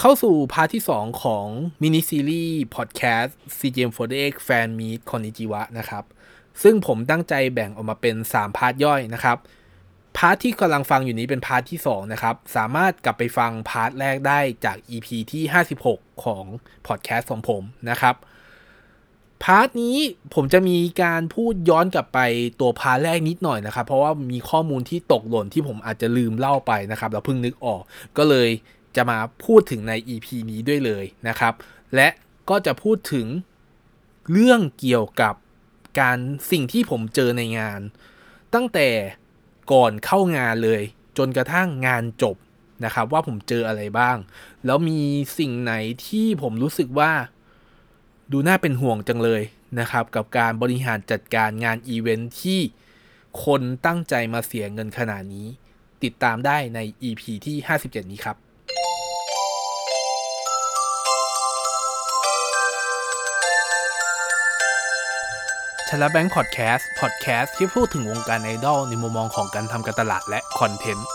เข้าสู่ part ที่ 2 ของมินิซีรีส์พอดแคสต์ CGM48 Fan Meet Konichiwa นะครับ ซึ่งผมตั้งใจแบ่งออกมาเป็น 3 part ย่อยนะครับ part ที่กำลังฟังอยู่นี้เป็น part ที่ 2 นะครับ สามารถกลับไปฟัง part แรกได้จาก EP ที่ 56 ของพอดแคสต์ของผมนะครับ part นี้ผมจะมีการพูดย้อนกลับไปตัว part แรกนิดหน่อยนะครับ เพราะว่ามีข้อมูลที่ตกหล่นที่ผมอาจจะลืมเล่าไปนะครับ แล้วเพิ่งนึกออกก็เลย จะมาพูดถึงใน EP นี้ด้วยเลยนะครับ และก็จะพูดถึงเรื่องเกี่ยวกับการสิ่งที่ผมเจอในงาน ตั้งแต่ก่อนเข้างานเลย จนกระทั่งงานจบนะครับ ว่าผมเจออะไรบ้าง แล้วมีสิ่งไหนที่ผมรู้สึกว่า ดูน่าเป็นห่วงจังเลยนะครับ กับการบริหารจัดการงานอีเวนท์ที่คนตั้งใจมาเสียเงินขนาดนี้ ติดตามได้ใน EP ที่ 57 นี้ครับ ชลแบงค์พอดแคสต์พอดแคสต์ที่พูดถึงวงการไอดอลในมุมมองของการทำการตลาดและคอนเทนต์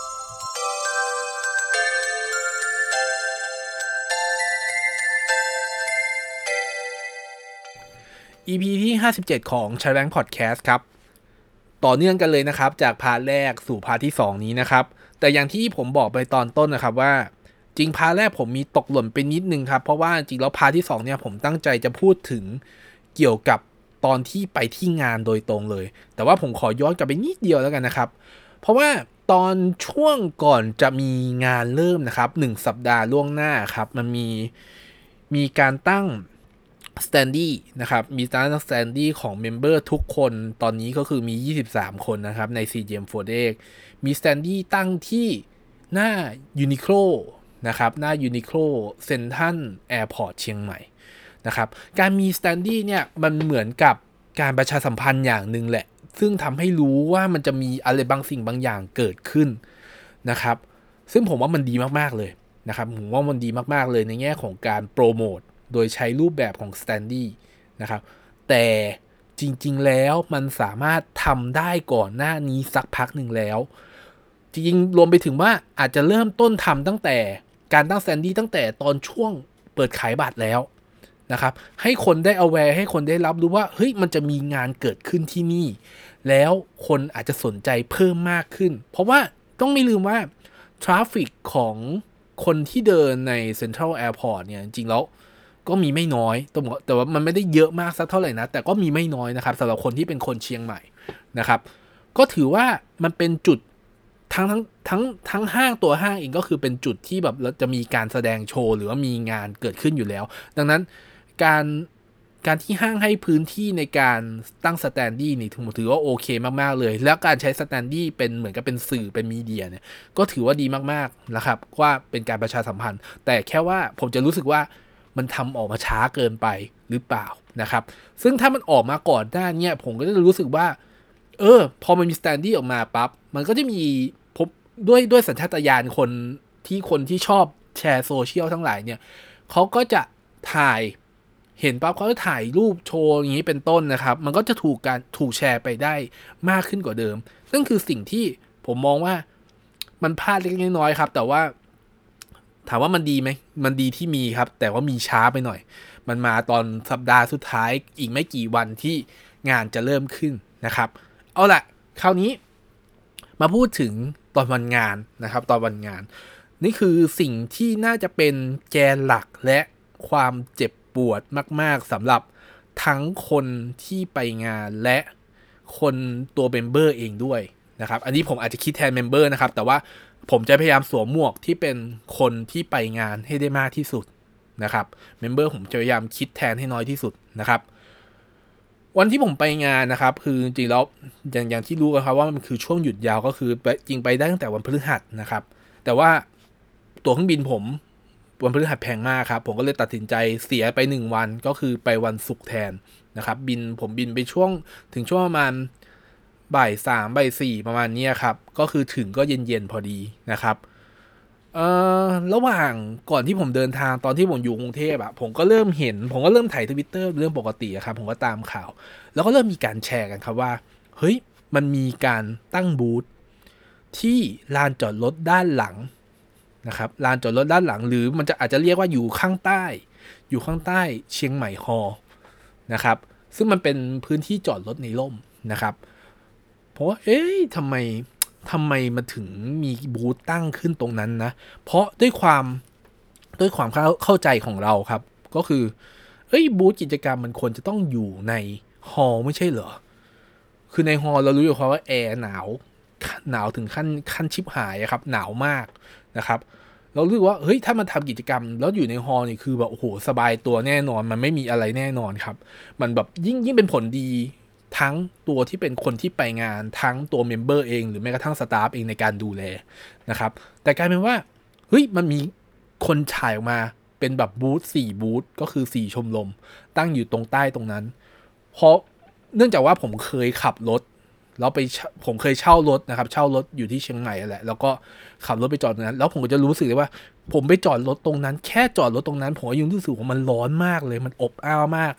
EP ที่ 57 ของช h แ l งพอดแคสต์ครับ ต่อเนื่องกันเลยนะครับ จาก part แรกสู่ part ที่ 2 นี้นะครับ แต่อย่างที่ผมบอกไปตอนต้นนะครับว่าจริง part แรกผมมีตกหล่นไปนิดนึงครับ เพราะว่าจริงแล้ว part ที่ 2 เนี่ยผมตั้งใจจะพูดถึงเกี่ยวกับ ตอนที่ไปที่งานโดยตรงเลย แต่ว่าผมขอย้อนกลับไปนิดเดียวแล้วกันนะครับ เพราะว่าตอนช่วงก่อนจะมีงานเริ่มนะครับหนึ่งสัปดาห์ล่วงหน้าครับ มันมีมีการตั้ง standee นะครับ มีการตั้ง standee ของ member ทุกคนตอนนี้ก็คือมี 23 คนนะครับ ใน CGM48 มี standee ตั้งที่หน้า Uniqlo นะครับ หน้า Uniqlo Central Airport เชียงใหม่ นะครับ การมี standee เนี่ยมันเหมือนกับการประชาสัมพันธ์อย่างหนึ่งแหละ ซึ่งทำให้รู้ว่ามันจะมีอะไรบางสิ่งบางอย่างเกิดขึ้นนะครับ ซึ่งผมว่ามันดีมากๆเลยนะครับ ผมว่ามันดีมากๆเลยในแง่ของการโปรโมทโดยใช้รูปแบบของ standee นะครับ แต่จริงๆ แล้วมันสามารถทำได้ก่อนหน้านี้สักพักหนึ่งแล้ว จริงๆ รวมไปถึงว่าอาจจะเริ่มต้นทำตั้งแต่การตั้ง standee ตั้งแต่ตอนช่วงเปิดขายบัตรแล้ว นะครับ ให้คนได้ aware ให้คนได้รับรู้ว่าเฮ้ยมันจะมีงานเกิดขึ้นที่นี่ แล้วคนอาจจะสนใจเพิ่มมากขึ้น เพราะว่าต้องไม่ลืมว่า traffic ของคนที่เดินใน Central Airport เนี่ย จริงแล้วก็มีไม่น้อยต้องแต่ว่ามันไม่ได้เยอะมากสักเท่าไหร่นะ แต่ก็มีไม่น้อยนะครับสำหรับคนที่เป็นคนเชียงใหม่นะครับ ก็ถือว่ามันเป็นจุดทั้งทั้งทั้งทั้งห้างตัวห้างเองก็คือเป็นจุดที่แบบจะมีการแสดงโชว์ หรือว่ามีงานเกิดขึ้นอยู่แล้ว ดังนั้น การการที่ห้างให้พื้นที่ในการตั้ง standee นี่ถือว่าโอเคมาก ๆ เลย แล้วการใช้ standee เป็นเหมือนกับเป็นสื่อเป็น media เนี่ยก็ถือว่าดีมากๆนะครับว่าเป็นการประชาสัมพันธ์ แต่แค่ว่าผมจะรู้สึกว่ามันทำออกมาช้าเกินไปหรือเปล่านะครับ ซึ่งถ้ามันออกมาก่อนหน้านี้ผมก็จะรู้สึกว่า เออ พอมันมี standee ออกมาปั๊บมันก็จะมีพบด้วยด้วยสัญชาตญาณคนที่คนที่ชอบแชร์โซเชียลทั้งหลายเนี่ยเขาก็จะถ่าย เห็นปั๊บเขาจะถ่ายรูปโชว์อย่างนี้เป็นต้นนะครับ มันก็จะถูกการถูกแชร์ไปได้มากขึ้นกว่าเดิม นั่นคือสิ่งที่ผมมองว่ามันพลาดเล็กน้อยครับ แต่ว่า ถามว่ามันดีไหม มันดีที่มีครับ แต่ว่ามีช้าไปหน่อย มันมาตอนสัปดาห์สุดท้ายอีกไม่กี่วันที่งานจะเริ่มขึ้นนะครับ เอาละคราวนี้ มาพูดถึงตอนวันงานนะครับ ตอนวันงาน นี่คือสิ่งที่น่าจะเป็นแกนหลักและความเจ็บ ปวดมาก ๆสำหรับทั้งคนที่ไปงานและคนตัว member เองด้วยนะครับ อันนี้ผมอาจจะคิดแทน member นะครับ แต่ว่าผมจะพยายามสวมหมวกที่เป็นคนที่ไปงานให้ได้มากที่สุดนะครับ member ผมจะพยายามคิดแทนให้น้อยที่สุดนะครับ วันที่ผมไปงานนะครับ คือจริงๆแล้วอย่างอย่างที่รู้กันครับว่ามันคือช่วงหยุดยาวก็คือจริงไปได้ตั้งแต่วันพฤหัสนะครับ แต่ว่าตั๋วเครื่องบินผม วันพฤหัสแพงมากครับ ผมก็เลยตัดสินใจเสียไป 1 วันก็คือไปวันศุกร์แทนนะครับ บินผมบินไปช่วงถึงช่วงประมาณบ่ายสามบ่ายสี่ประมาณนี้ครับ ก็คือถึงก็เย็นๆพอดีนะครับเอ่อระหว่างก่อนที่ผมเดินทางตอนที่ผมอยู่กรุงเทพอะผมก็เริ่มเห็น ผมก็เริ่มถ่ายทวิตเตอร์เรื่องปกติครับ ผมก็ตามข่าว แล้วก็เริ่มมีการแชร์กันครับว่า เฮ้ย มันมีการตั้งบูธที่ลานจอดรถด้านหลัง นะครับลานจอดรถด้านหลังหรือมันจะอาจจะเรียกว่าอยู่ข้างใต้ อยู่ข้างใต้เชียงใหม่ฮอลนะครับ ซึ่งมันเป็นพื้นที่จอดรถในร่มนะครับเพราะว่าเอ๊ะทำไมทำไมมาถึงมีบูธตั้งขึ้นตรงนั้นนะ เพราะด้วยความด้วยความเข้าเข้าใจของเราครับ ก็คือ เอ้ยบูธกิจกรรมมันควรจะต้องอยู่ในฮอลไม่ใช่เหรอ คือในฮอลเรารู้อยู่แล้วว่าแอร์หนาว หนาวถึงขั้นขั้นชิบหายครับ หนาวมาก นะครับ เรารู้ว่าเฮ้ยถ้ามันทำกิจกรรม แล้วอยู่ในฮอลนี่คือแบบโอ้โหสบายตัวแน่นอน มันไม่มีอะไรแน่นอนครับ มันแบบยิ่งยิ่งเป็นผลดีทั้งตัวที่เป็นคนที่ไปงานทั้งตัว member เอง หรือแม้กระทั่ง staff เองในการดูแลนะครับ แต่กลายเป็นว่าเฮ้ยมันมีคนถ่ายออกมาเป็นแบบบูธสี่บูธก็คือสี่ชมรมตั้งอยู่ตรงใต้ตรงนั้น เพราะเนื่องจากว่าผมเคยขับรถ แล้วไปผมเคยเช่ารถนะครับ เช่ารถอยู่ที่เชียงใหม่แหละ แล้วก็ขับรถไปจอดตรงนั้น แล้วผมก็จะรู้สึกเลยว่า ผมไปจอดรถตรงนั้น แค่จอดรถตรงนั้น ผมยังรู้สึกว่ามันร้อนมากเลย มันอบอ้าวมาก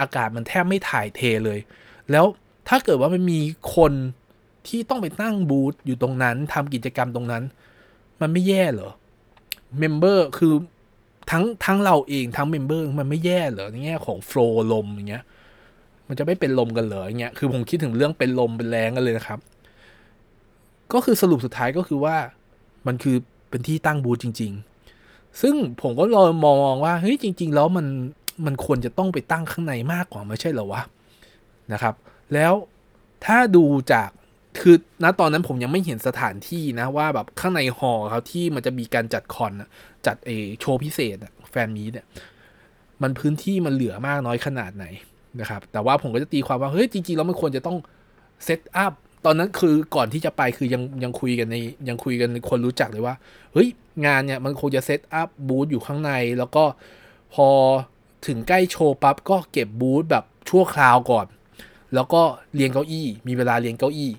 อากาศมันแทบไม่ถ่ายเทเลย แล้วถ้าเกิดว่ามันมีคนที่ต้องไปตั้งบูธอยู่ตรงนั้นทำกิจกรรมตรงนั้น มันไม่แย่เหรอ member คือทั้งทั้งเราเองทั้ง member มันไม่แย่เหรอในแง่ของ flow ลมอย่างเงี้ย มันจะไม่เป็นลมกันเหรออย่างเงี้ยคือผมคิดถึงเรื่องเป็นลมเป็นแล้งกันเลยนะครับ ก็คือสรุปสุดท้ายก็คือว่ามันคือเป็นที่ตั้งบูธจริง ๆ ซึ่งผมก็ลองมองว่าเฮ้ยจริง ๆ แล้วมันมันควรจะต้องไปตั้งข้างในมากกว่าไม่ใช่เหรอวะนะครับ แล้วถ้าดูจากคือณตอนนั้นผมยังไม่เห็นสถานที่นะว่าแบบข้างในหอครับที่มันจะมีการจัดคอนจัดเอโชว์พิเศษแฟนมีเนี่ยมันพื้นที่มันเหลือมากน้อยขนาดไหน นะครับ แต่ว่าผมก็จะตีความว่า เฮ้ย จริง ๆ แล้วมันควรจะต้องเซตอัพ ตอนนั้นคือก่อนที่จะไปคือยังยังคุยกันในยังคุยกันคนรู้จักเลยว่า เฮ้ย งานเนี่ยมันคงจะเซตอัพบูธอยู่ข้างใน แล้วก็พอถึงใกล้โชว์ปั๊บก็เก็บบูธแบบชั่วคราวก่อน แล้วก็เรียงเก้าอี้ มีเวลาเรียงเก้าอี้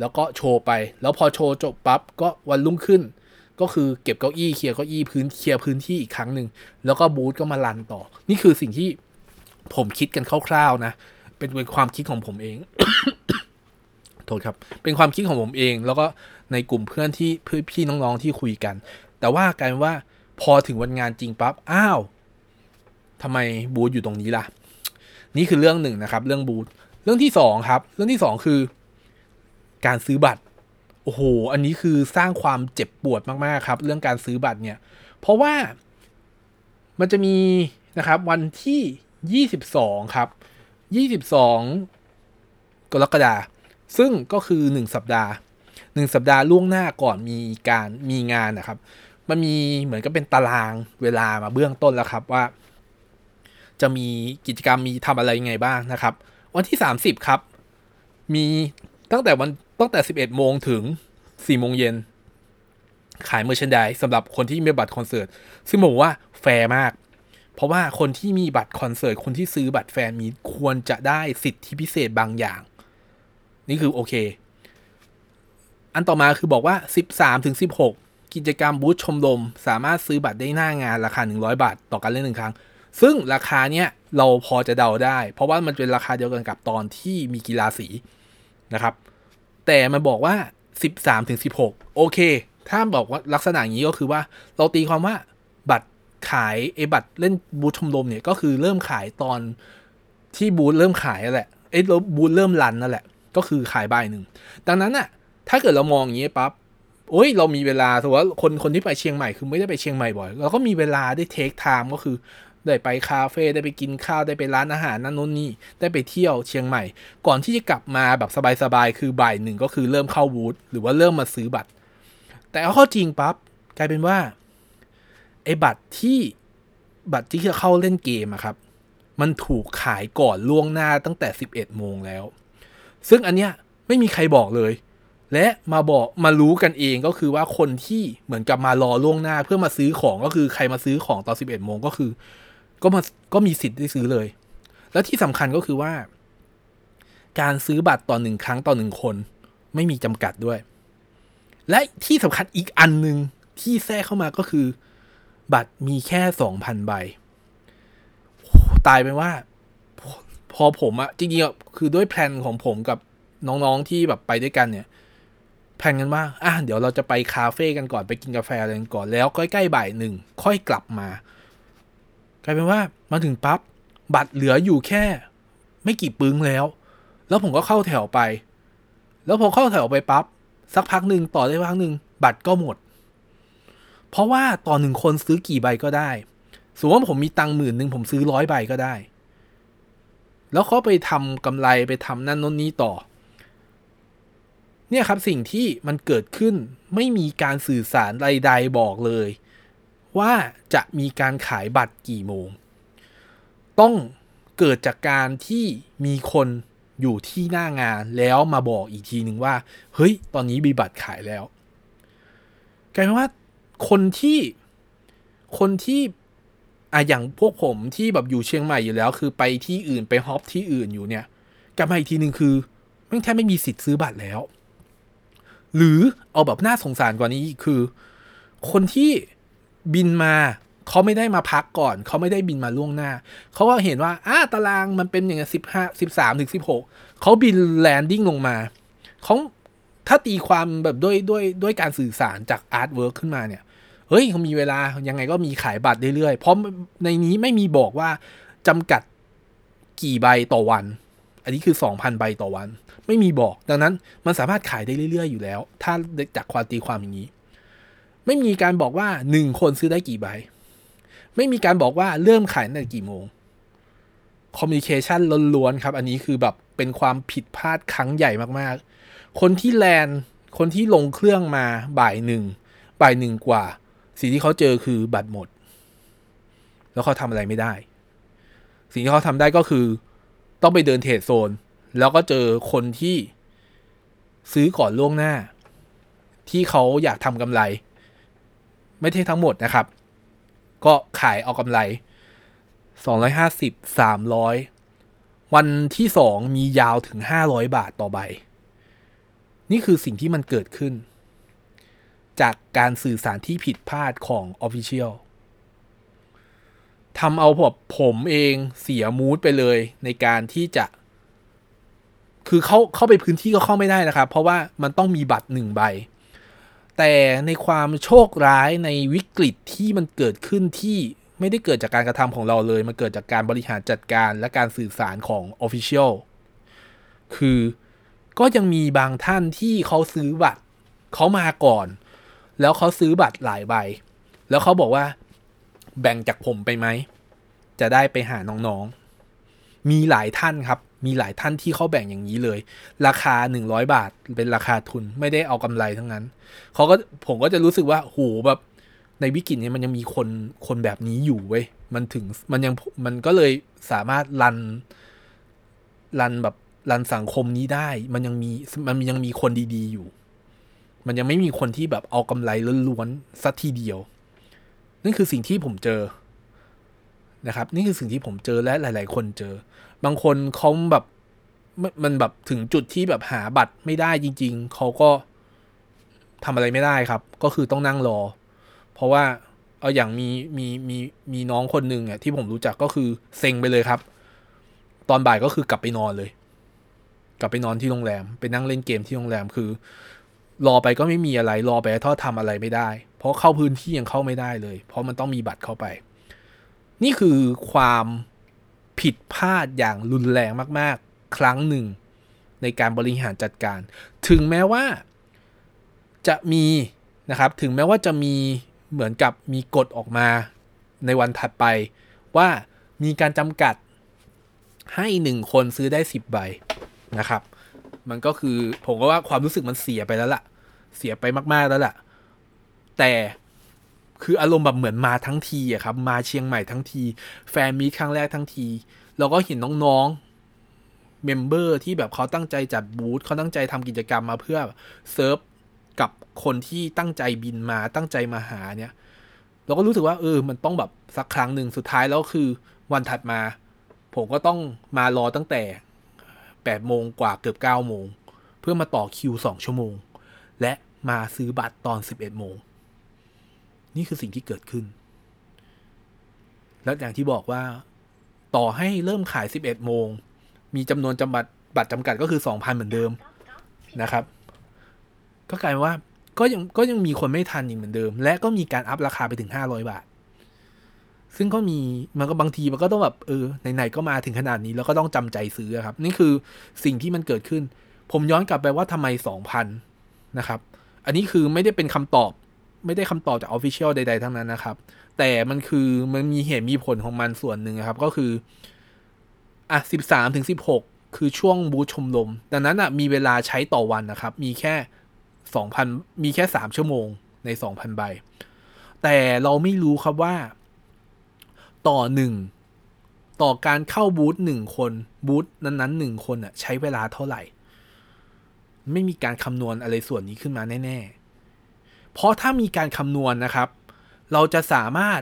แล้วก็โชว์ไป แล้วพอโชว์จบปั๊บก็วันรุ่งขึ้น ก็คือเก็บเก้าอี้เคลียร์เก้าอี้พื้นเคลียร์พื้นที่อีกครั้งหนึ่งแล้วก็บูธก็มารันต่อ นี่คือสิ่งที่ ผมคิดกันคร่าวๆนะ เป็นเป็นความคิดของผมเอง โทษครับ เป็นความคิดของผมเอง แล้วก็ในกลุ่มเพื่อนที่เพื่อพี่น้องๆที่คุยกัน แต่ว่ากลายว่าพอถึงวันงานจริงปั๊บ อ้าวทำไมบูธอยู่ตรงนี้ล่ะ นี่คือเรื่องหนึ่งนะครับ เรื่องบูธ เรื่องที่สองครับ เรื่องที่สองคือ การซื้อบัตร โอ้โห อันนี้คือสร้างความเจ็บปวดมากๆครับ เรื่องการซื้อบัตรเนี่ย เพราะว่ามันจะมีนะครับ วันที่ ยี่สิบสองครับยี่สิบสองกรกฎาซึ่งก็คือหนึ่งสัปดาห์หนึ่งสัปดาห์ล่วงหน้าก่อนมีการมีงานนะครับ มันมีเหมือนกับเป็นตารางเวลามาเบื้องต้นแล้วครับว่า จะมีกิจกรรมมีทำอะไรยังไงบ้างนะครับ วันที่ 30 ครับ มีตั้งแต่วันตั้งแต่ 11 โมงถึง 4 โมงเย็นขายเมอร์ชันดายสำหรับคนที่มีบัตรคอนเสิร์ต ซึ่งผมว่าแฟร์มาก เพราะว่าคนที่มีบัตรคอนเสิร์ตคนที่ซื้อบัตรแฟนมีควรจะได้สิทธิพิเศษบางอย่าง นี่คือโอเค อันต่อมาคือบอกว่า 13ถึง16 กิจกรรมบูธชมรมสามารถซื้อบัตรได้หน้างานราคา 100 บาท ต่อการเล่นหนึ่งครั้ง ซึ่งราคาเนี้ยเราพอจะเดาได้ เพราะว่ามันเป็นราคาเดียวกันกับตอนที่มีกีฬาสีนะครับ แต่มันบอกว่า 13ถึง16 โอเค ถ้าบอกว่าลักษณะอย่างนี้ก็คือว่าเราตีความว่า ขายไอ้บัตรเล่นบูธชมรมเนี่ยก็คือเริ่มขายตอนที่บูธเริ่มขายนั่นแหละไอ้บูธเริ่มรันนั่นแหละ ก็คือขายใบหนึ่ง ดังนั้นน่ะถ้าเกิดเรามองอย่างนี้ปั๊บโอ้ยเรามีเวลาถือว่าคนคนที่ไปเชียงใหม่คือไม่ได้ไปเชียงใหม่บ่อย เราก็มีเวลาได้เทคไทม์ก็คือได้ไปคาเฟ่ได้ไปกินข้าวได้ไปร้านอาหารนั่นนู่นนี่ได้ไปเที่ยวเชียงใหม่ ก่อนที่จะกลับมาแบบสบายๆคือบ่ายหนึ่งก็คือเริ่มเข้าบูธหรือว่าเริ่มมาซื้อบัตร แต่เอาข้าจริงปั๊บกลายเป็นว่า ไอ้บัตรที่บัตรที่จะเข้าเล่นเกมอะครับ มันถูกขายก่อนล่วงหน้าตั้งแต่ 11 โมงแล้ว ซึ่งอันเนี้ยไม่มีใครบอกเลย และมาบอกมารู้กันเองก็คือว่าคนที่เหมือนกับมารอล่วงหน้า เพื่อมาซื้อของก็คือใครมาซื้อของตอน 11 โมงก็คือ ก็มาก็มีสิทธิ์ได้ซื้อเลย แล้วที่สำคัญก็คือว่า การซื้อบัตรต่อหนึ่งครั้งต่อหนึ่งคน ไม่มีจำกัดด้วย และที่สำคัญอีกอันหนึ่งที่แทรกเข้ามาก็คือ บัตรมีแค่สองพันใบตายไปว่า พอผมอะจริงๆคือด้วยแพลนของผมกับน้องๆที่แบบไปด้วยกันเนี่ยแผนกันว่าอะเดี๋ยวเราจะไปคาเฟ่กันก่อนไปกินกาแฟอะไรกันก่อนแล้วใกล้ๆบ่ายหนึ่งค่อยกลับมากลายเป็นว่ามาถึงปับ๊บบัตรเหลืออยู่แค่ ไม่กี่ปึ้งแล้ว แล้วผมก็เข้าแถวไป แล้วพอเข้าแถวไปปับ๊บสักพักหนึ่งต่อได้พักหนึ่งบัตรก็หมด เพราะว่าต่อหนึ่งคนซื้อกี่ใบก็ได้ สมมติว่าผมมีตังหมื่นหนึ่งผมซื้อร้อยใบก็ได้ แล้วเขาไปทำกำไรไปทำนั่นน้นนี้ต่อ เนี่ยครับสิ่งที่มันเกิดขึ้นไม่มีการสื่อสารใดๆบอกเลย ว่าจะมีการขายบัตรกี่โมง ต้องเกิดจากการที่มีคนอยู่ที่หน้างานแล้วมาบอกอีกทีหนึ่งว่า เฮ้ย ตอนนี้มีบัตรขายแล้วกลายเป็นว่า คนที่คนที่อะอย่างพวกผมที่แบบอยู่เชียงใหม่อยู่แล้ว คือไปที่อื่นไปฮอปที่อื่นอยู่เนี่ยกลับมาอีกทีหนึ่งคือไม่แทบไม่มีสิทธิ์ซื้อบัตรแล้ว หรือเอาแบบน่าสงสารกว่านี้คือ คนที่บินมาเขาไม่ได้มาพักก่อน เขาไม่ได้บินมาล่วงหน้า เขาก็เห็นว่าอ่าตารางมันเป็นอย่างสิบห้าสิบสามถึงสิบหกเขาบิน landing ลงมาเขาถ้าตีความแบบด้วยด้วยด้วยการสื่อสารจาก artwork ขึ้นมาเนี่ย เฮ้ยเขามีเวลายังไงก็มีขายบัตรเรื่อยๆ เพราะในนี้ไม่มีบอกว่าจำกัดกี่ใบต่อวัน อันนี้คือสองพันใบต่อวัน ไม่มีบอก ดังนั้นมันสามารถขายได้เรื่อยๆ อยู่แล้ว ถ้าจากความตีความอย่างนี้ ไม่มีการบอกว่าหนึ่งคนซื้อได้กี่ใบ ไม่มีการบอกว่าเริ่มขายในกี่โมงคอมมิวนิเคชันล้วนๆครับ อันนี้คือแบบเป็นความผิดพลาดครั้งใหญ่มากๆ คนที่แลนคนที่ลงเครื่องมาบ่ายหนึ่งบ่ายหนึ่งกว่า สิ่งที่เขาเจอคือบัตรหมด แล้วเขาทำอะไรไม่ได้ สิ่งที่เขาทำได้ก็คือ ต้องไปเดินเทรดโซน แล้วก็เจอคนที่ซื้อก่อนล่วงหน้า ที่เขาอยากทำกำไร ไม่ใช่ทั้งหมดนะครับ ก็ขายเอากำไรสองร้อยห้าสิบสามร้อยวันที่สองมียาวถึงห้าร้อยบาทต่อใบ นี่คือสิ่งที่มันเกิดขึ้น จากการสื่อสารที่ผิดพลาดของ Official ทำเอาผมผมเองเสียมูดไปเลยในการที่จะ คือเขาเข้าไปพื้นที่ก็เข้าไม่ได้นะครับ เพราะว่ามันต้องมีบัตรหนึ่งใบ แต่ในความโชคร้ายในวิกฤตที่มันเกิดขึ้นที่ไม่ได้เกิดจากการกระทำของเราเลย มันเกิดจากการบริหารจัดการและการสื่อสารของ Official คือก็ยังมีบางท่านที่เขาซื้อบัตรเขามาก่อน แล้วเขาซื้อบัตรหลายใบ แล้วเขาบอกว่า แบ่งจากผมไปไหม จะได้ไปหาน้องๆ มีหลายท่านครับ มีหลายท่านที่เขาแบ่งอย่างนี้เลย ราคาหนึ่งร้อยบาทเป็นราคาทุนไม่ได้เอากำไรทั้งนั้นเขาก็ผมก็จะรู้สึกว่าโหแบบในวิกฤตเนี้มันยังมีคนคนแบบนี้อยู่เว้ย มันถึงมันยังมันก็เลยสามารถรันรันแบบรันสังคมนี้ได้ มันยังมีมันยังมีคนดีๆอยู่ มันยังไม่มีคนที่แบบเอากำไรล้วนๆสักทีเดียว นั่นคือสิ่งที่ผมเจอนะครับ นี่คือสิ่งที่ผมเจอและหลาย ๆ คนเจอ บางคนเขาแบบมันแบบถึงจุดที่แบบหาบัตรไม่ได้จริง ๆ เขาก็ทำอะไรไม่ได้ครับ ก็คือต้องนั่งรอ เพราะว่าเอาอย่างมีมีมีมีน้องคนหนึ่งอะที่ผมรู้จักก็คือเซ็งไปเลยครับ ตอนบ่ายก็คือกลับไปนอนเลย กลับไปนอนที่โรงแรม ไปนั่งเล่นเกมที่โรงแรมคือ รอไปก็ไม่มีอะไร รอไปทอดทำอะไรไม่ได้ เพราะเข้าพื้นที่ยังเข้าไม่ได้เลย เพราะมันต้องมีบัตรเข้าไป นี่คือความผิดพลาดอย่างรุนแรงมาก ๆ ครั้งหนึ่ง ในการบริหารจัดการ ถึงแม้ว่าจะมีนะครับ ถึงแม้ว่าจะมีเหมือนกับมีกฎออกมาในวันถัดไป ว่ามีการจำกัดให้หนึ่งคนซื้อได้สิบใบนะครับ มันก็คือ ผมก็ว่าความรู้สึกมันเสียไปแล้วละ่ะ เสียไปมาก ๆแล้วละ่ะ แต่คืออารมณ์แบบเหมือนมาทั้งทีอะครับ มาเชียงใหม่ทั้งที แฟนมีครั้งแรกทั้งที เราก็เห็นน้องๆ member ที่แบบเขาตั้งใจจัดบูธเขาตั้งใจทำกิจกรรมมาเพื่อเซิร์ฟกับคนที่ตั้งใจบินมาตั้งใจมาหาเนี่ย เราก็รู้สึกว่าเออ มันต้องแบบสักครั้งหนึ่งสุดท้ายแล้วคือวันถัดมา ผมก็ต้องมารอตั้งแต่ แปดโมงกว่าเกือบเก้าโมง เพื่อมาต่อคิวสองชั่วโมง และมาซื้อบัตรตอนสิบเอ็ดโมง นี่คือสิ่งที่เกิดขึ้น แล้วอย่างที่บอกว่าต่อให้เริ่มขาย 11 โมง มีจำนวนจำบัตรบัตรจำกัดก็คือ 2,000 เหมือนเดิมนะครับ ก็กลายว่าก็ยังก็ยังมีคนไม่ทันอีกเหมือนเดิม และก็มีการอัพราคาไปถึงห้าร้อยบาท ซึ่งก็มีมันก็บางทีมันก็ต้องแบบเออไหนๆก็มาถึงขนาดนี้แล้วก็ต้องจำใจซื้อครับ นี่คือสิ่งที่มันเกิดขึ้น ผมย้อนกลับไปว่าทำไมสองพันนะครับ อันนี้คือไม่ได้เป็นคำตอบ ไม่ได้คำตอบจากออฟฟิเชียลใด ๆ ทั้งนั้นนะครับ แต่มันคือมันมีเหตุมีผลของมันส่วนหนึ่งครับ ก็คืออะสิบสามถึงสิบหกคือช่วงบูธชมรมดังนั้นอะมีเวลาใช้ต่อวันนะครับ มีแค่สองพันมีแค่สามชั่วโมงในสองพันใบ แต่เราไม่รู้ครับว่า ต่อหนึ่งต่อการเข้าบูธหนึ่งคนบูธนั้นๆหนึ่งคนอะใช้เวลาเท่าไหร่ ไม่มีการคำนวณอะไรส่วนนี้ขึ้นมาแน่ ๆ เพราะถ้ามีการคำนวณนะครับ เราจะสามารถ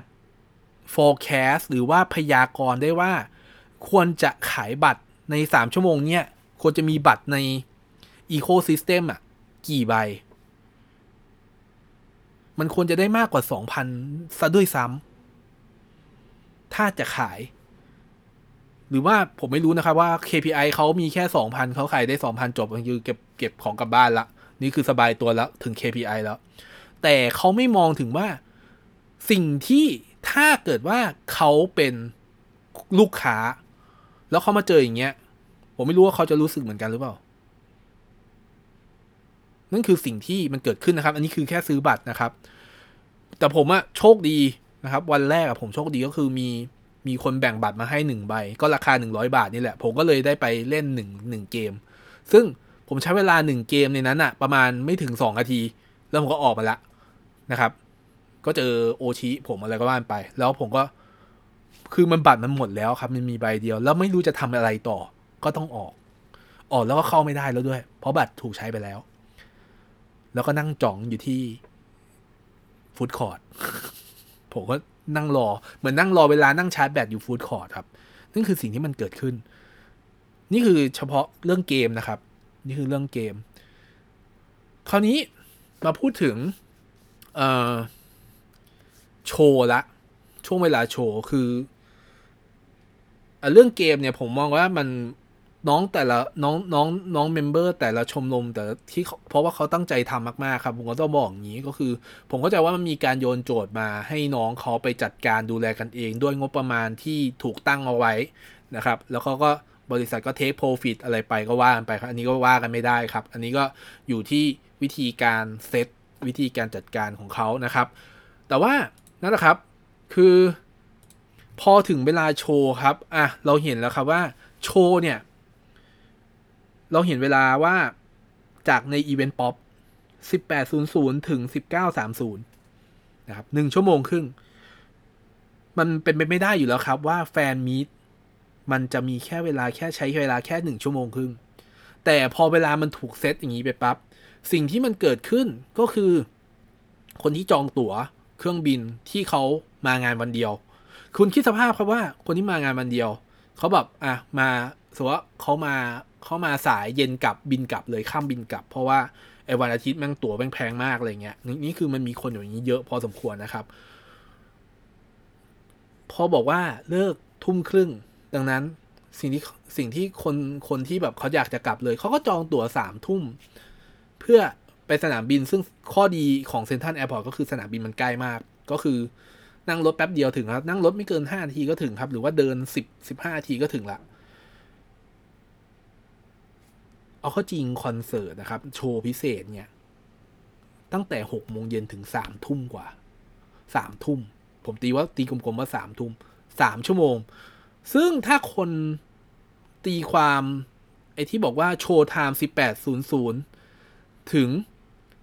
forecast หรือว่าพยากรณ์ได้ว่า ควรจะขายบัตรในสามชั่วโมงเนี้ยควรจะมีบัตรใน ecosystem อะกี่ใบ มันควรจะได้มากกว่าสองพันซะด้วยซ้ำ ถ้าจะขาย หรือว่าผมไม่รู้นะครับว่า KPI เขามีแค่สองพันเขาขายได้สองพันจบคือเก็บเก็บของกลับบ้านละนี่คือสบายตัวแล้วถึง KPI แล้ว แต่เขาไม่มองถึงว่าสิ่งที่ถ้าเกิดว่าเขาเป็นลูกค้า แล้วเขามาเจออย่างเงี้ย ผมไม่รู้ว่าเขาจะรู้สึกเหมือนกันหรือเปล่า นั่นคือสิ่งที่มันเกิดขึ้นนะครับ อันนี้คือแค่ซื้อบัตรนะครับ แต่ผมอะโชคดี นะครับ วันแรกผมโชคดีก็คือมีมีคนแบ่งบัตรมาให้หนึ่งใบ ก็ราคาหนึ่งร้อยบาทนี่แหละ ผมก็เลยได้ไปเล่นหนึ่งหนึ่งเกม ซึ่งผมใช้เวลาหนึ่งเกมในนั้นอะประมาณไม่ถึงสองนาที แล้วผมก็ออกมาละนะครับ ก็เจอโอชิผมอะไรก็ว่านไป แล้วผมก็คือมันบัตรมันหมดแล้วครับ มันมีใบเดียว แล้วไม่รู้จะทำอะไรต่อ ก็ต้องออก ออกแล้วก็เข้าไม่ได้แล้วด้วย เพราะบัตรถูกใช้ไปแล้ว แล้วก็นั่งจ่องอยู่ที่ฟู้ดคอร์ด ผมก็นั่งรอ เหมือนนั่งรอเวลานั่งชาร์จแบตอยู่ฟู้ดคอร์ดครับนั่นคือสิ่งที่มันเกิดขึ้น นี่คือเฉพาะเรื่องเกมนะครับ นี่คือเรื่องเกม คราวนี้มาพูดถึงโชว์ละ ช่วงเวลาโชว์คือเรื่องเกมเนี่ยผมมองว่ามัน น้องแต่ละน้องน้องน้องเมมเบอร์แต่ละชมรมแต่ที่เพราะว่าเขาตั้งใจทำมากๆครับผมก็ต้องบอกอย่างนี้ก็คือ ผมเข้าใจว่ามันมีการโยนโจทย์มาให้น้องเขาไปจัดการดูแลกันเอง ด้วยงบประมาณที่ถูกตั้งเอาไว้นะครับ แล้วเขาก็บริษัทก็เทคโปรฟิตอะไรไปก็ว่ากันไปครับอันนี้ก็ว่ากันไม่ได้ครับ อันนี้ก็อยู่ที่วิธีการเซตวิธีการจัดการของเขานะครับ แต่ว่านั่นแหละครับคือพอถึงเวลาโชว์ครับอะเราเห็นแล้วครับว่าโชว์เนี่ย เราเห็นเวลาว่าจากใน Eventpop 1800 ถึง 1930 นะครับหนึ่งชั่วโมงครึ่ง มันเป็นไปไม่ได้อยู่แล้วครับว่า fan meet มันจะมีแค่เวลาแค่ใช้เวลาแค่หนึ่งชั่วโมงครึ่ง แต่พอเวลามันถูกเซตอย่างนี้ไปปั๊บ สิ่งที่มันเกิดขึ้นก็คือ คนที่จองตั๋วเครื่องบินที่เขามางานวันเดียว คุณคิดสภาพครับว่าคนที่มางานวันเดียว เขาแบบอะมาสมมติว่าเขามา เข้ามาสายเย็นกลับบินกลับเลยข้ามบินกลับ เพราะว่าไอ้วันอาทิตย์แม่งตั๋วแม่งแพงมากอะไรเงี้ยนี่คือมันมีคนอย่างนี้เยอะพอสมควรนะครับ พอบอกว่าเลิกทุ่มครึ่ง ดังนั้นสิ่งที่สิ่งที่คนคนที่แบบเขาอยากจะกลับเลย เขาก็จองตั๋วสามทุ่ม เพื่อไปสนามบินซึ่งข้อดีของ Central Airport ก็คือสนามบินมันใกล้มาก ก็คือนั่งรถแป๊บเดียวถึงครับ นั่งรถไม่เกินห้านาทีก็ถึงครับ หรือว่าเดินสิบสิบห้านาทีก็ถึงละ เอาเข้าจริงคอนเสิร์ตนะครับ โชว์พิเศษเนี่ย ตั้งแต่หกโมงเย็นถึงสามทุ่มกว่าสามทุ่ม ผมตีว่าตีกลมๆว่าสามทุ่มสามชั่วโมง ซึ่งถ้าคนตีความไอ้ที่บอกว่า show time สิบแปดศูนย์ศูนย์ถึง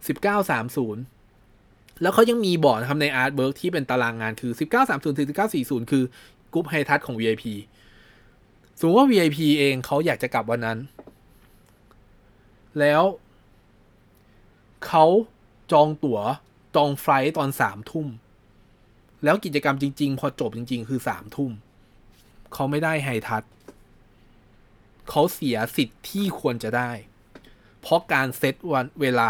สิบเก้าสามศูนย์แล้วเขายังมีบอกนะครับใน artwork ที่เป็นตารางงานคือสิบเก้าสามศูนย์ถึงสิบเก้าสี่ศูนย์คือ group hi-touch ของ VIP สมมติว่า VIP เองเขาอยากจะกลับวันนั้น แล้วเขาจองตั๋วจอง flight ตอนสามทุ่ม แล้วกิจกรรมจริง ๆ พอจบจริง ๆ คือสามทุ่ม เขาไม่ได้ hi-touch เขาเสียสิทธิ์ที่ควรจะได้ เพราะการเซตวันเวลา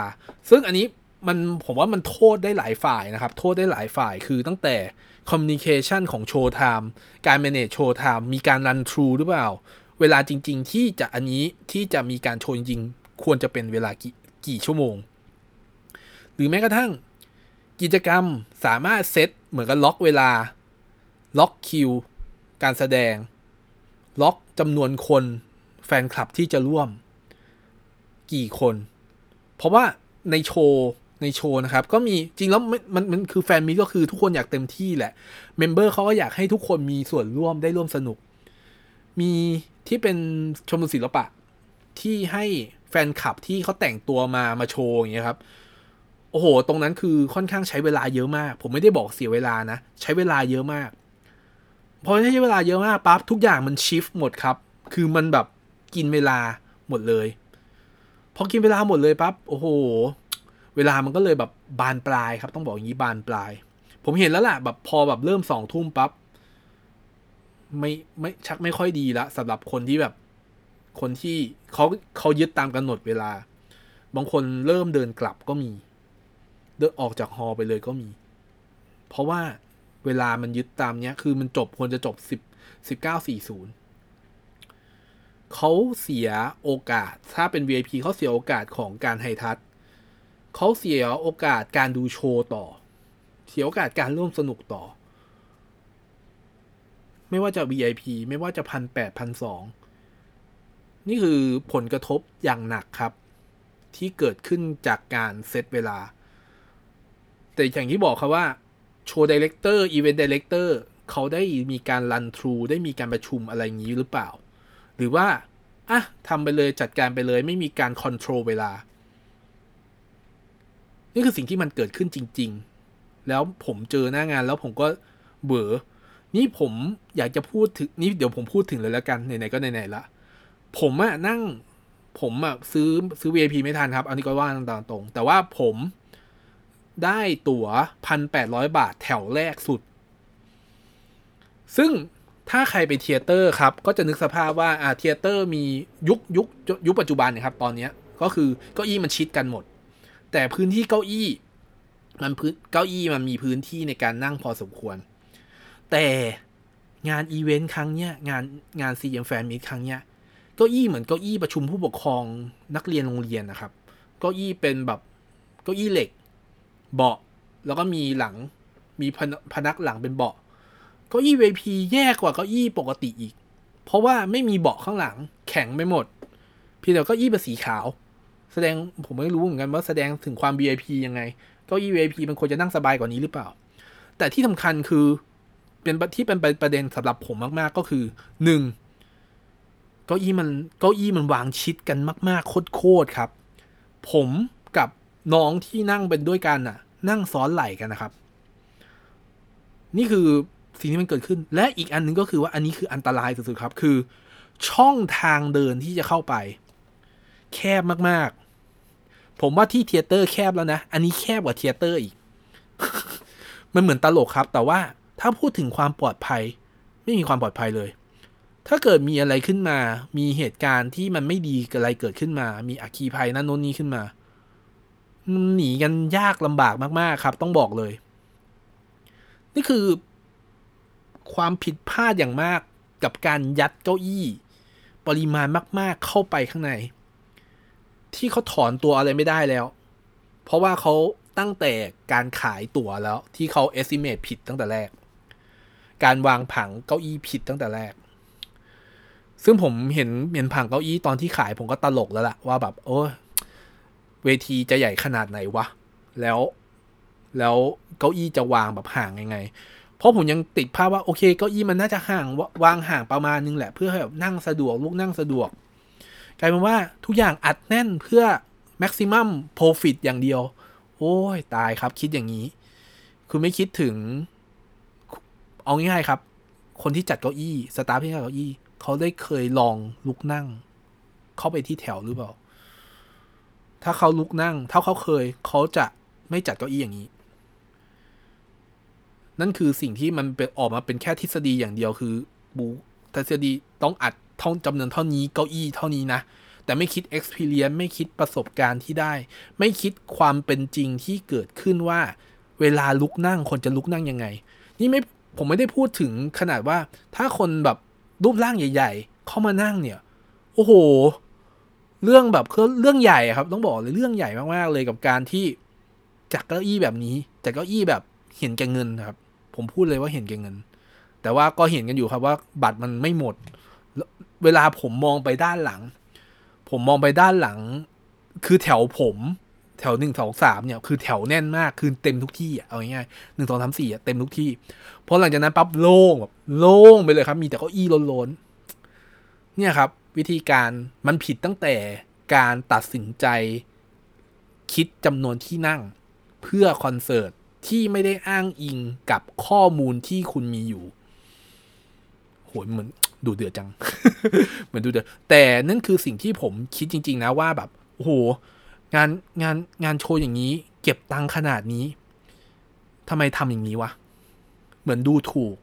ซึ่งอันนี้มันผมว่ามันโทษได้หลายฝ่ายนะครับ โทษได้หลายฝ่ายคือตั้งแต่คอมมิวนิเคชันของโชว์ไทม์การ manage โชว์ไทม์มีการรันทรูหรือเปล่า เวลาจริง ๆ ที่จะอันนี้ที่จะมีการโชว์จริง ควรจะเป็นเวลากี่กี่ชั่วโมง หรือแม้กระทั่งกิจกรรมสามารถเซตเหมือนกับล็อกเวลา ล็อกคิว การแสดง ล็อกจำนวนคนแฟนคลับที่จะร่วม กี่คน เพราะว่าในโชว์ในโชว์นะครับ ก็มีจริงแล้วมันมันมันคือ fan meet ก็คือทุกคนอยากเต็มที่แหละ member เขาก็อยากให้ทุกคนมีส่วนร่วมได้ร่วมสนุก มีที่เป็นชมรมศิลปะที่ให้ แฟนคลับที่เขาแต่งตัวมามาโชว์อย่างเงี้ยครับ โอ้โห ตรงนั้นคือค่อนข้างใช้เวลาเยอะมาก ผมไม่ได้บอกเสียเวลานะ ใช้เวลาเยอะมาก พอใช้เวลาเยอะมากปั๊บทุกอย่างมันชิฟหมดครับ คือมันแบบกินเวลาหมดเลย พอกินเวลาหมดเลยปั๊บโอ้โห เวลามันก็เลยแบบบานปลายครับ ต้องบอกอย่างนี้บานปลาย ผมเห็นแล้วล่ะแบบพอแบบเริ่มสองทุ่มปั๊บไม่ไม่ชักไม่ค่อยดีละสำหรับคนที่แบบ คนที่เขาเขายึดตามกำหนดเวลา บางคนเริ่มเดินกลับก็มี เดินออกจากฮอไปเลยก็มี เพราะว่าเวลามันยึดตามเนี้ย คือมันจบควรจะจบสิบสิบเก้าสี่ศูนย์เขาเสียโอกาส ถ้าเป็น VIP เขาเสียโอกาสของการไฮทัชเขาเสียโอกาสการดูโชว์ต่อ เสียโอกาสการร่วมสนุกต่อ ไม่ว่าจะ VIP ไม่ว่าจะพันแปดพันสอง นี่คือผลกระทบอย่างหนักครับ ที่เกิดขึ้นจากการเซตเวลา แต่อย่างที่บอกครับว่า show director event director เขาได้มีการ run through ได้มีการประชุมอะไรอย่างนี้หรือเปล่า หรือว่าอะทำไปเลยจัดการไปเลยไม่มีการ control เวลา นี่คือสิ่งที่มันเกิดขึ้นจริง ๆ แล้วผมเจอหน้างานแล้วผมก็เบื่อนี่ผมอยากจะพูดถึงนี่เดี๋ยวผมพูดถึงเลยแล้วกันไหนๆก็ไหนๆละ ผมอะนั่ง ผมอะซื้อซื้อ VIP ไม่ทันครับ อันนี้ก็ว่าตามตรง แต่ว่าผมได้ตั๋วพันแปดร้อยบาทแถวแรกสุด ซึ่งถ้าใครไป theater ครับ ก็จะนึกสภาพว่าอ่า theater มียุคยุคยุคปัจจุบันนะครับ ตอนนี้ก็คือเก้าอี้มันชิดกันหมด แต่พื้นที่เก้าอี้ มันพื้นเก้าอี้มันมีพื้นที่ในการนั่งพอสมควร แต่งานอีเวนต์ครั้งเนี้ยงานงาน CGM fan meet ครั้งเนี้ย เก้าอี้เหมือนเก้าอี้ประชุมผู้ปกครองนักเรียนโรงเรียนนะครับเก้าอี้เป็นแบบเก้าอี้เหล็ก เบาะแล้วก็มีหลังมีพนักหลังเป็นเบาะเก้าอี้ VIP แย่กว่าเก้าอี้ปกติอีก เพราะว่าไม่มีเบาะข้างหลังแข็งไม่หมดเพี่เดียวเก้าอี้เป็นสีขาว แสดงผมไม่รู้เหมือนกันว่าแสดงถึงความ VIP ยังไงเก้าอี้ VIP มันควรจะนั่งสบายกว่านี้หรือเปล่า แต่ที่สำคัญคือเป็นที่เป็นประเด็นสำหรับผมมากๆก็คือหนึ่ง เก้าอี้มันเก้าอี้มันวางชิดกันมาก ๆ โคตรครับ ผมกับน้องที่นั่งเป็นด้วยกันน่ะ นั่งซ้อนไหล่กันนะครับ นี่คือสิ่งที่มันเกิดขึ้น และอีกอันหนึ่งก็คือว่าอันนี้คืออันตรายสุดๆครับ คือ ช่องทางเดินที่จะเข้าไป แคบมากๆ ผมว่าที่ theater แคบแล้วนะ อันนี้แคบกว่า theater อีก มันเหมือนตลกครับ แต่ว่าถ้าพูดถึงความปลอดภัย ไม่มีความปลอดภัยเลย ถ้าเกิดมีอะไรขึ้นมา มีเหตุการณ์ที่มันไม่ดีอะไรเกิดขึ้นมา มีอัคคีภัยนั่นโน้นนี้ขึ้นมาหนีกันยากลำบากมากๆครับ ต้องบอกเลย นี่คือ ความผิดพลาดอย่างมากกับการยัดเก้าอี้ ปริมาณมากๆเข้าไปข้างใน ที่เขาถอนตัวอะไรไม่ได้แล้ว เพราะว่าเขาตั้งแต่การขายตั๋วแล้ว ที่เขา estimate ผิดตั้งแต่แรก การวางผังเก้าอี้ผิดตั้งแต่แรก ซึ่งผมเห็นเห็นผังเก้าอี้ตอนที่ขายผมก็ตลกแล้วล่ะ ว่าแบบ โอ้เวทีจะใหญ่ขนาดไหนวะ แล้วแล้วเก้าอี้จะวางแบบห่างยังไง เพราะผมยังติดภาพว่าโอเคเก้าอี้มันน่าจะห่างวางห่างประมาณนึงแหละ เพื่อให้แบบนั่งสะดวกลุกนั่งสะดวกกลายเป็นว่าทุกอย่างอัดแน่นเพื่อ maximum profit อย่างเดียว โอ้ยตายครับคิดอย่างนี้คือไม่คิดถึง เอาง่ายๆครับ คนที่จัดเก้าอี้ สตาฟที่จัดเก้าอี้ เขาได้เคยลองลุกนั่ง เข้าไปที่แถวหรือเปล่า ถ้าเขาลุกนั่ง ถ้าเขาเคย เขาจะไม่จัดเก้าอี้อย่างนี้ นั่นคือสิ่งที่มันเป็นออกมาเป็นแค่ทฤษฎีอย่างเดียวคือบูทฤษฎีต้องอัดท่องจำนวนเท่านี้เก้าอี้เท่านี้นะ แต่ไม่คิด experience ไม่คิดประสบการณ์ที่ได้ ไม่คิดความเป็นจริงที่เกิดขึ้นว่า เวลาลุกนั่งคนจะลุกนั่งยังไง นี่ไม่ผมไม่ได้พูดถึงขนาดว่าถ้าคนแบบ รูปร่างใหญ่ ๆ เข้ามานั่งเนี่ย โอ้โห เรื่องแบบคือเรื่องใหญ่ครับ ต้องบอกเลยเรื่องใหญ่มากๆเลยกับการที่จากเก้าอี้แบบนี้จากเก้าอี้แบบเห็นแก่เงินครับ ผมพูดเลยว่าเห็นแก่เงิน แต่ว่าก็เห็นกันอยู่ครับว่าบัตรมันไม่หมด เวลาผมมองไปด้านหลัง ผมมองไปด้านหลัง คือแถวผม แถวหนึ่งสองสามเนี่ยคือแถวแน่นมากคือเต็มทุกที่อะเอาง่ายๆหนึ่งสองสามสี่เต็มทุกที่พอหลังจากนั้นปั๊บโล่งแบบโล่งไปเลยครับ มีแต่เก้าอี้ล้นๆเนี่ยครับ วิธีการมันผิดตั้งแต่การตัดสินใจ คิดจำนวนที่นั่ง เพื่อคอนเสิร์ตที่ไม่ได้อ้างอิงกับข้อมูลที่คุณมีอยู่โหเหมือนดูเดือดจัง เหมือนดูเดือดแต่นั่นคือสิ่งที่ผมคิดจริง ๆ นะว่าแบบโอ้โห งานงานงานโชว์อย่างนี้ เก็บตังขนาดนี้ทำไมทำอย่างนี้วะ เหมือนดูถูก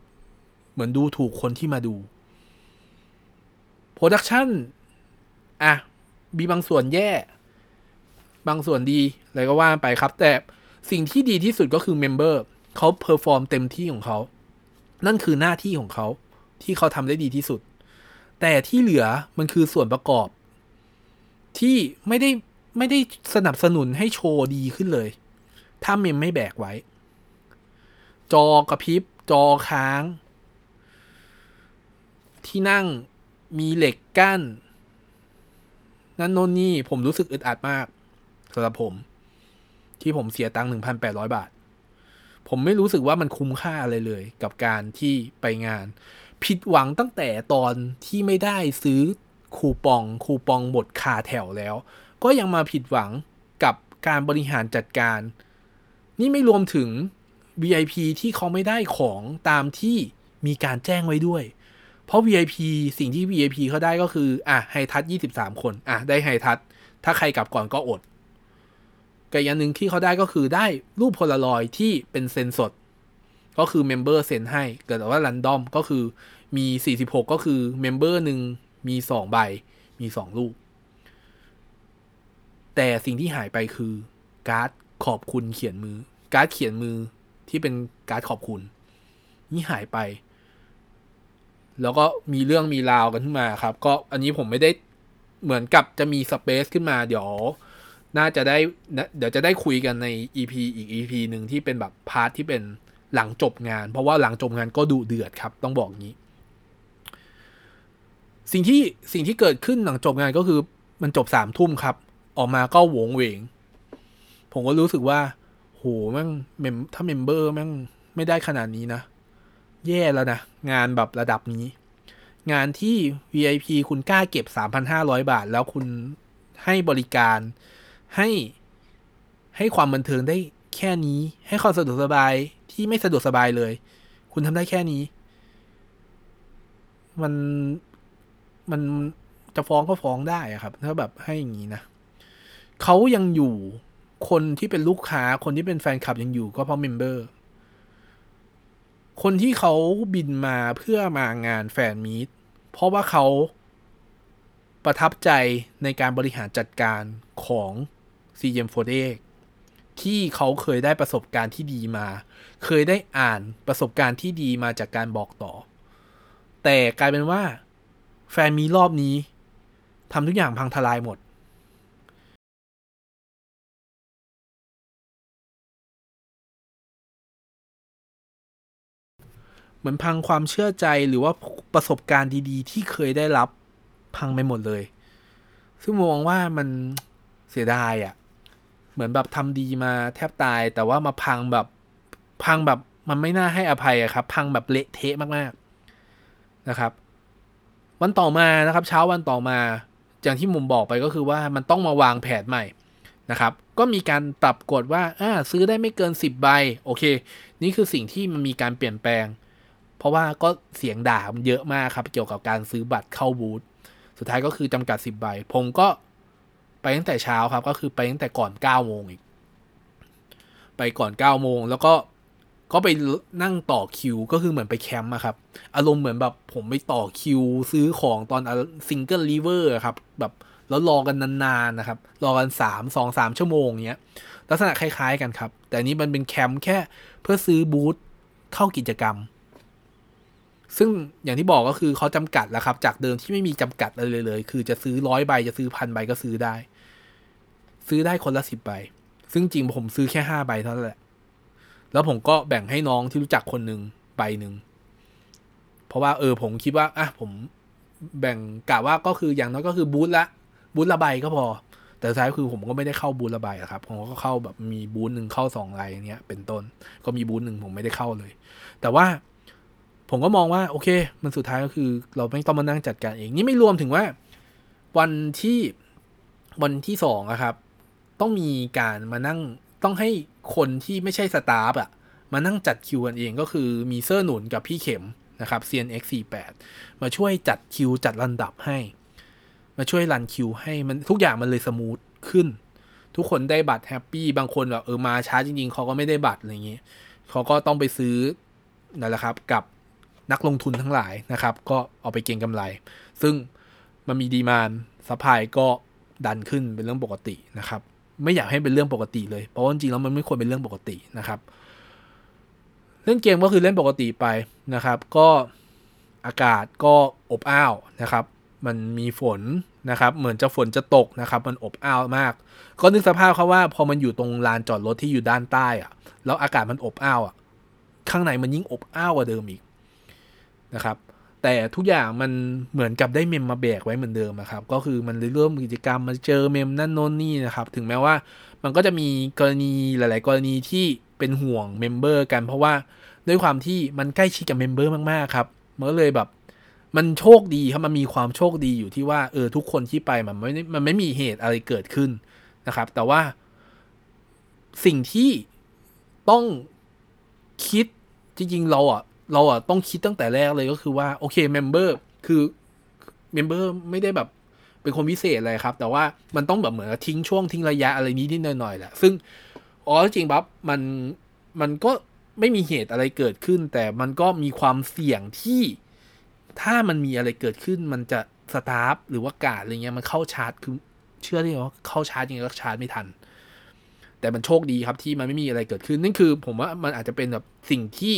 เหมือนดูถูกคนที่มาดู production อะมีบางส่วนแย่ บางส่วนดีอะไรก็ว่าไปครับ แต่สิ่งที่ดีที่สุดก็คือ member เขา perform เต็มที่ของเขา นั่นคือหน้าที่ของเขา ที่เขาทำได้ดีที่สุด แต่ที่เหลือมันคือส่วนประกอบ ที่ไม่ได้ ไม่ได้สนับสนุนให้โชว์ดีขึ้นเลย ถ้าเมมไม่แบกไว้ จอกระพริบ จอค้าง ที่นั่งมีเหล็กกั้น นั่นโน่นนี่ผมรู้สึกอึดอัดมากสำหรับผม ที่ผมเสียตังค์หนึ่งพันแปดร้อยบาท ผมไม่รู้สึกว่ามันคุ้มค่าอะไรเลย กับการที่ไปงาน ผิดหวังตั้งแต่ตอนที่ไม่ได้ซื้อคูปองคูปองหมดคาแถวแล้ว ก็ยังมาผิดหวังกับการบริหารจัดการ นี่ไม่รวมถึง VIP ที่เขาไม่ได้ของตามที่มีการแจ้งไว้ด้วย เพราะ VIP สิ่งที่ VIP เขาได้ก็คือ อะไฮทัช23 คน อะ ได้ไฮทัชถ้าใครกลับก่อนก็อดกับอย่างหนึ่งที่เขาได้ก็คือได้รูปโพลารอยที่เป็นเซ็นสด ก็คือ member เซ็นให้ เกิดว่า random ก็คือมี 46 ก็คือ member หนึ่งมี 2 ใบมี 2 รูป แต่สิ่งที่หายไปคือการ์ดขอบคุณเขียนมือ การ์ดเขียนมือที่เป็นการ์ดขอบคุณ นี่หายไป แล้วก็มีเรื่องมีราวกันขึ้นมาครับ ก็อันนี้ผมไม่ได้เหมือนกับจะมี space ขึ้นมาเดี๋ยว น่าจะได้เดี๋ยวจะได้คุยกันใน EP อีก EP หนึ่งที่เป็นแบบ part ที่เป็นหลังจบงาน เพราะว่าหลังจบงานก็ดุเดือดครับ ต้องบอกงี้ สิ่งที่สิ่งที่เกิดขึ้นหลังจบงานก็คือมันจบสามทุ่มครับ ออกมาก็โหวงเวง ผมก็รู้สึกว่า โหแม่ง mem ถ้า member แม่งไม่ได้ขนาดนี้นะ แย่แล้วนะ งานแบบระดับนี้ งานที่ VIP คุณกล้าเก็บ 3,500 บาท แล้วคุณให้บริการให้ให้ความบันเทิงได้แค่นี้ ให้ความสะดวกสบายที่ไม่สะดวกสบายเลย คุณทำได้แค่นี้ มันมันจะฟ้องก็ฟ้องได้อะครับ ถ้าแบบให้อย่างนี้นะ เขายังอยู่คนที่เป็นลูกค้าคนที่เป็นแฟนคลับยังอยู่ก็เพราะเมมเบอร์ คนที่เขาบินมาเพื่อมางานแฟนมีตเพราะว่าเขาประทับใจในการบริหารจัดการของ CM48 ที่เขาเคยได้ประสบการณ์ที่ดีมา เคยได้อ่านประสบการณ์ที่ดีมาจากการบอกต่อ แต่กลายเป็นว่า แฟนมีรอบนี้ทำทุกอย่างพังทลายหมด เหมือนพังความเชื่อใจหรือว่าประสบการณ์ดี ๆ ที่เคยได้รับพังไปหมดเลย ซึ่งมองว่ามันเสียดายอะ่ะ เหมือนแบบทำดีมาแทบตาย แต่ว่ามาพังแบบพังแบบมันไม่น่าให้อภัยอะครับ พังแบบเละเทะมากๆนะครับ วันต่อมานะครับ เช้าวันต่อมาอย่างที่มุมบอกไปก็คือว่ามันต้องมาวางแผนใหม่นะครับ ก็มีการปรับกฎว่าอ่าซื้อได้ไม่เกิน 10 ใบ โอเค นี่คือสิ่งที่มันมีการเปลี่ยนแปลง เพราะว่าก็เสียงด่ามันเยอะมากครับ เกี่ยวกับการซื้อบัตรเข้าบูธสุดท้ายก็คือจำกัด10ใบ ผมก็ไปตั้งแต่เช้าครับ ก็คือไปตั้งแต่ก่อน9โมงอีก ไปก่อน9โมงแล้วก็ก็ไปนั่งต่อคิว ก็คือเหมือนไปแคมป์อะครับ อารมณ์เหมือนแบบผมไปต่อคิว ซื้อของตอนซิงเกิลลีเวอร์ครับ แบบแล้วรอกันนานๆนะครับ รอกันสามสองสามชั่วโมงเนี้ย ลักษณะคล้ายๆกันครับ แต่นี้มันเป็นแคมป์แค่เพื่อซื้อบูธเข้ากิจกรรม ซึ่งอย่างที่บอกก็คือเขาจำกัดแล้วครับ จากเดิมที่ไม่มีจำกัดอะไรเลย คือจะซื้อร้อยใบจะซื้อพันใบก็ซื้อได้ ซื้อได้คนละสิบใบ ซึ่งจริงผมซื้อแค่ห้าใบเท่านั้นแหละ แล้วผมก็แบ่งให้น้องที่รู้จักคนหนึ่งใบหนึ่ง เพราะว่าเออผมคิดว่าอะผมแบ่งกะว่าก็คืออย่างน้อยก็คือบูธละบูธละใบก็พอ แต่ท้ายคือผมก็ไม่ได้เข้าบูธละใบครับ ผมก็เข้าแบบมีบูธหนึ่งเข้าสองใบเนี้ย เป็นต้น ก็มีบูธหนึ่งผมไม่ได้เข้าเลย แต่ว่า ผมก็มองว่าโอเค มันสุดท้ายก็คือ เราไม่ต้องมานั่งจัดการเอง นี่ไม่รวมถึงว่า วันที่วันที่สองอะครับ ต้องมีการมานั่งต้องให้คนที่ไม่ใช่สตาฟอะมานั่งจัดคิวกันเองก็คือมีเซอร์หนุนกับพี่เข็มนะครับ CNX48 มาช่วยจัดคิวจัดลำดับให้ มาช่วย run คิวให้มันทุกอย่างมันเลย smooth ขึ้น ทุกคนได้บัตร happy บางคนแบบเออมาช้าจริงๆเขาก็ไม่ได้บัตรอะไรเงี้ยเขาก็ต้องไปซื้อนั่นแหละครับ กับ นักลงทุนทั้งหลายนะครับ ก็เอาไปเก็งกำไร ซึ่งมันมี demand supply ก็ดันขึ้นเป็นเรื่องปกตินะครับ ไม่อยากให้เป็นเรื่องปกติเลย เพราะว่าจริงแล้วมันไม่ควรเป็นเรื่องปกตินะครับ เล่นเกมก็คือเล่นปกติไปนะครับ ก็อากาศก็อบอ้าวนะครับ มันมีฝนนะครับ เหมือนจะฝนจะตกนะครับ มันอบอ้าวมาก ก็นึกสภาพครับว่าพอมันอยู่ตรงลานจอดรถที่อยู่ด้านใต้อะแล้วอากาศมันอบอ้าวอะข้างในมันยิ่งอบอ้าวกว่าเดิมอีก นะครับ แต่ทุกอย่างมันเหมือนกับได้เมมมาแบกไว้เหมือนเดิมนะครับ ก็คือมันเริ่มกิจกรรมมาเจอเมมนั่นโน้นนี่นะครับ ถึงแม้ว่ามันก็จะมีกรณีหลาย ๆ กรณีที่เป็นห่วง member กันเพราะว่าด้วยความที่มันใกล้ชิดกับ member มาก ๆ ครับมันก็เลยแบบมันโชคดีครับมันมีความโชคดีอยู่ที่ว่าเออทุกคนที่ไปมันไม่มันไม่มีเหตุอะไรเกิดขึ้นนะครับ แต่ว่าสิ่งที่ต้องคิดจริงๆเราอะ เราอะต้องคิดตั้งแต่แรกเลยก็คือว่าโอเค member คือ member ไม่ได้แบบเป็นคนพิเศษเลยครับ แต่ว่ามันต้องแบบเหมือนทิ้งช่วงทิ้งระยะอะไรนี้นิดหน่อยๆแหละซึ่งอ๋อจริงปั๊บมันมันก็ไม่มีเหตุอะไรเกิดขึ้น แต่มันก็มีความเสี่ยงที่ถ้ามันมีอะไรเกิดขึ้น มันจะสตาร์ฟหรือว่ากาดอะไรเงี้ยมันเข้าชาร์จคือเชื่อได้ว่าเข้าชาร์จยังไงก็ชาร์จไม่ทัน แต่มันโชคดีครับที่มันไม่มีอะไรเกิดขึ้นนั่นคือ ผมว่ามันอาจจะเป็นแบบสิ่งที่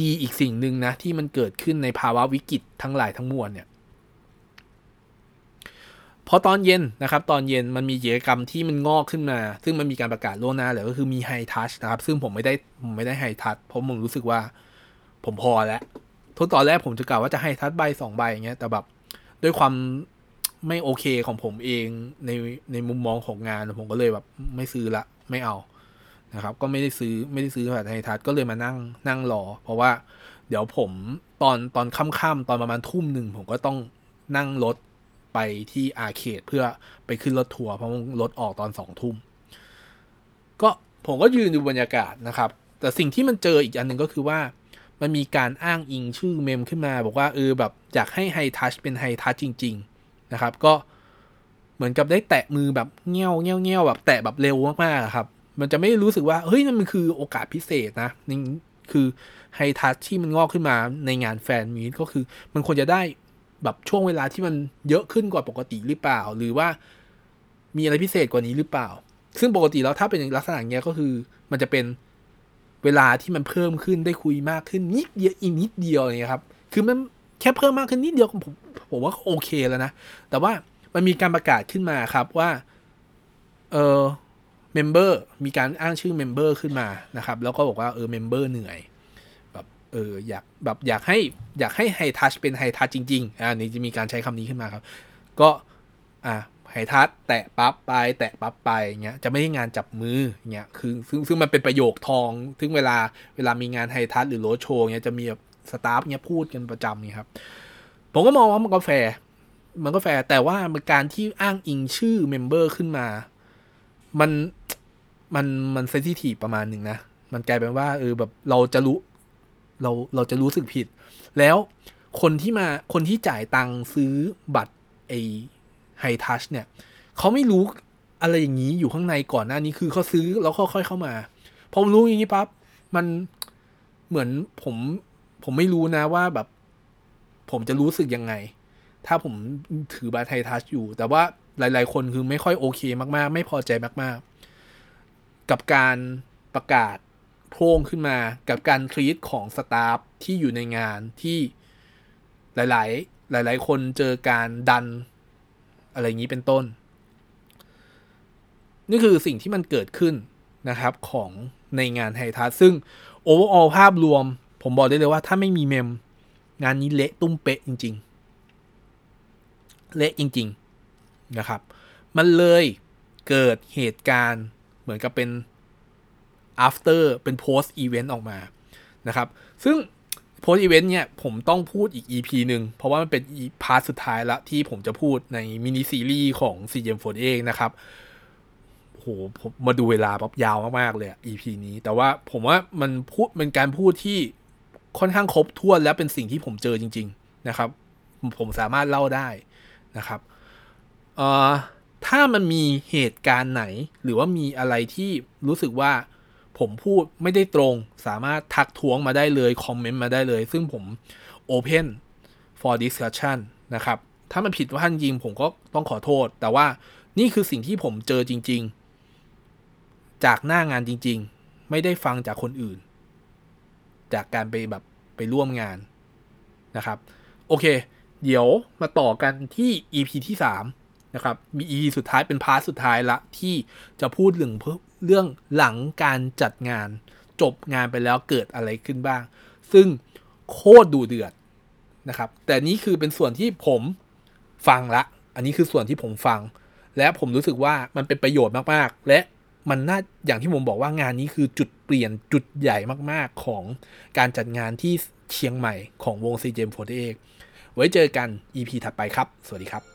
ดีอีกสิ่งหนึ่งนะที่มันเกิดขึ้นในภาวะวิกฤตทั้งหลายทั้งมวลเนี่ยพอตอนเย็นนะครับตอนเย็นมันมีกิจกรรมที่มันงอกขึ้นมา ซึ่งมันมีการประกาศล่วงหน้าเลยก็คือมีไฮทัชนะครับ ซึ่งผมไม่ได้ผมไม่ได้ไฮทัชเพราะผมรู้สึกว่าผมพอแล้วทุกตอนแรกผมจะกล่าวว่าจะให้ทัชใบสองใบอย่างเงี้ยแต่แบบด้วยความไม่โอเคของผมเองในในมุมมองของงานผมก็เลยแบบไม่ซื้อละไม่เอา นะครับ ก็ไม่ได้ซื้อไม่ได้ซื้อแบบไฮทัชก็เลยมานั่งนั่งรอ เพราะว่าเดี๋ยวผมตอนตอนค่ำๆตอนประมาณทุ่มหนึ่งผมก็ต้องนั่งรถไปที่อาร์เคดเพื่อไปขึ้นรถทัวร์เพราะรถออกตอนสองทุ่มก็ผมก็ยืนดูบรรยากาศนะครับ แต่สิ่งที่มันเจออีกอันหนึ่งก็คือว่ามันมีการอ้างอิงชื่อเมมขึ้นมา บอกว่าเออแบบอยากให้ไฮทัชเป็นไฮทัชจริง ๆนะครับ ก็เหมือนกับได้แตะมือแบบเงี้ยวเงี้ยวเงี้ยวแบบแตะแบบเร็วมากๆครับ มันจะไม่รู้สึกว่า เฮ้ยนั่นมันคือโอกาสพิเศษนะนี่คือไฮทัชที่มันงอกขึ้นมาในงานแฟนมีตก็คือ มันควรจะได้แบบช่วงเวลาที่มันเยอะขึ้นกว่าปกติหรือเปล่า หรือว่ามีอะไรพิเศษกว่านี้หรือเปล่า ซึ่งปกติแล้วถ้าเป็นลักษณะเงี้ยก็คือ มันจะเป็นเวลาที่มันเพิ่มขึ้นได้คุยมากขึ้นนิดเดียวอีกนิดเดียวอย่างเงี้ยครับ คือมันแค่เพิ่มมากขึ้นนิดเดียวผมผมว่าโอเคแล้วนะ แต่ว่ามันมีการประกาศขึ้นมาครับว่า เออ member มีการอ้างชื่อ member ขึ้นมานะครับ แล้วก็บอกว่าเออ member เหนื่อยแบบเอออยากแบบอยากให้อยากให้ hi-touch เป็น hi-touch จริงๆอ่านี่จะมีการใช้คำนี้ขึ้นมาครับ ก็อ่า hi-touch แตะปั๊บไป แตะปั๊บไปเงี้ยจะไม่ใช่งานจับมือเงี้ยคือซึ่งซึ่งมันเป็นประโยคทอง ซึ่งเวลาเวลามีงาน hi-touch หรือโรโชว์เงี้ยจะมีแบบ staff เงี้ยพูดกันประจำนี่ครับผมก็มองว่ามันก็แฟร์มันก็แฟร์แต่ว่าการที่อ้างอิงชื่อ member ขึ้นมา มัน มันมัน sensitive ประมาณหนึ่งนะ มันกลายเป็นว่าเออแบบเราจะรู้ เราเราจะรู้สึกผิด แล้วคนที่มาคนที่จ่ายตังค์ซื้อบัตรไอ hi-touch เนี่ยเขาไม่รู้อะไรอย่างนี้อยู่ข้างในก่อนหน้านี้คือเขาซื้อแล้วค่อยๆเข้ามาพอรู้อย่างนี้ปั๊บมันเหมือนผมผมไม่รู้นะว่าแบบ ผมจะรู้สึกยังไง ถ้าผมถือบัตรไฮทัชอยู่ แต่ว่าหลาย ๆ คนคือไม่ค่อยโอเคมากๆ ไม่พอใจมากๆ กับการประกาศโพร่งขึ้นมากับการทรีตของสตาฟที่อยู่ในงานที่หลาย ๆ หลาย ๆ คนเจอการดันอะไรอย่างนี้เป็นต้น นี่คือสิ่งที่มันเกิดขึ้นนะครับของในงาน hi-touch ซึ่ง overall ภาพรวม ผมบอกได้เลยว่าถ้าไม่มี mem งานนี้เละตุ้มเป๊ะจริง ๆ เละจริง ๆ นะครับ มันเลยเกิดเหตุการณ์ เหมือนกับเป็น after เป็น post event ออกมานะครับ ซึ่ง post event เนี่ย ผมต้องพูดอีก EP หนึ่ง เพราะว่ามันเป็น part สุดท้ายละที่ผมจะพูดในมินิซีรีส์ของ c m 4เองนะครับโหผมมาดูเวลาปั๊บยาวมากๆเลย EP นี้ แต่ว่าผมว่ามันพูดเป็นการพูดที่ค่อนข้างครบถ้วนและเป็นสิ่งที่ผมเจอจริง ๆ นะครับ ผมสามารถเล่าได้นะครับ เอ่อ ถ้ามันมีเหตุการณ์ไหน หรือว่ามีอะไรที่รู้สึกว่าผมพูดไม่ได้ตรง สามารถทักท้วงมาได้เลย คอมเมนต์มาได้เลย ซึ่งผม Open for discussion นะครับ ถ้ามันผิดว่าจริงผมก็ต้องขอโทษ แต่ว่านี่คือสิ่งที่ผมเจอจริง ๆ จากหน้างานจริง ๆ ไม่ได้ฟังจากคนอื่น จากการไปแบบไปร่วมงานนะครับ โอเค เดี๋ยวมาต่อกันที่ EP ที่ 3 นะครับ มี EP สุดท้ายเป็นพาร์ทสุดท้ายละ ที่จะพูดเรื่องเรื่องหลังการจัดงาน จบงานไปแล้วเกิดอะไรขึ้นบ้าง ซึ่งโคตรดูเดือดนะครับ แต่นี้คือเป็นส่วนที่ผมฟังละ อันนี้คือส่วนที่ผมฟัง และผมรู้สึกว่ามันเป็นประโยชน์มากๆ และมันน่าอย่างที่ผมบอกว่างานนี้คือจุดเปลี่ยนจุดใหญ่มากๆของการจัดงานที่เชียงใหม่ของวง CGM48 ไว้เจอกัน EP ถัดไปครับ สวัสดีครับ